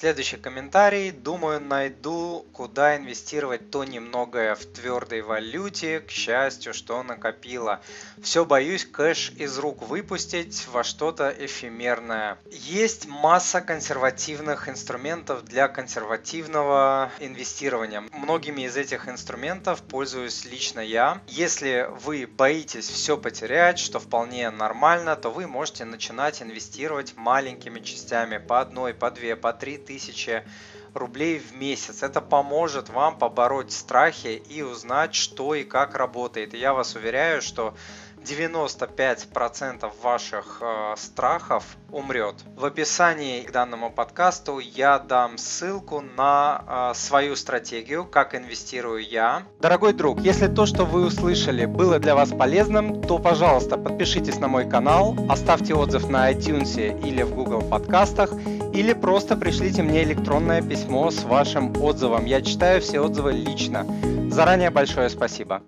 Следующий комментарий. Думаю, найду, куда инвестировать то немногое в твердой валюте. К счастью, что накопила. Все боюсь кэш из рук выпустить во что-то эфемерное. Есть масса консервативных инструментов для консервативного инвестирования. Многими из этих инструментов пользуюсь лично я. Если вы боитесь все потерять, что вполне нормально, то вы можете начинать инвестировать маленькими частями по одной, по две, по три тысячи рублей в месяц. Это поможет вам побороть страхи и узнать, что и как работает. И я вас уверяю, что 95% ваших э, страхов умрет. В описании к данному подкасту я дам ссылку на э, свою стратегию, как инвестирую я. Дорогой друг, если то, что вы услышали, было для вас полезным, то, пожалуйста, подпишитесь на мой канал, оставьте отзыв на iTunes или в Google подкастах, или просто пришлите мне электронное письмо с вашим отзывом. Я читаю все отзывы лично. Заранее большое спасибо.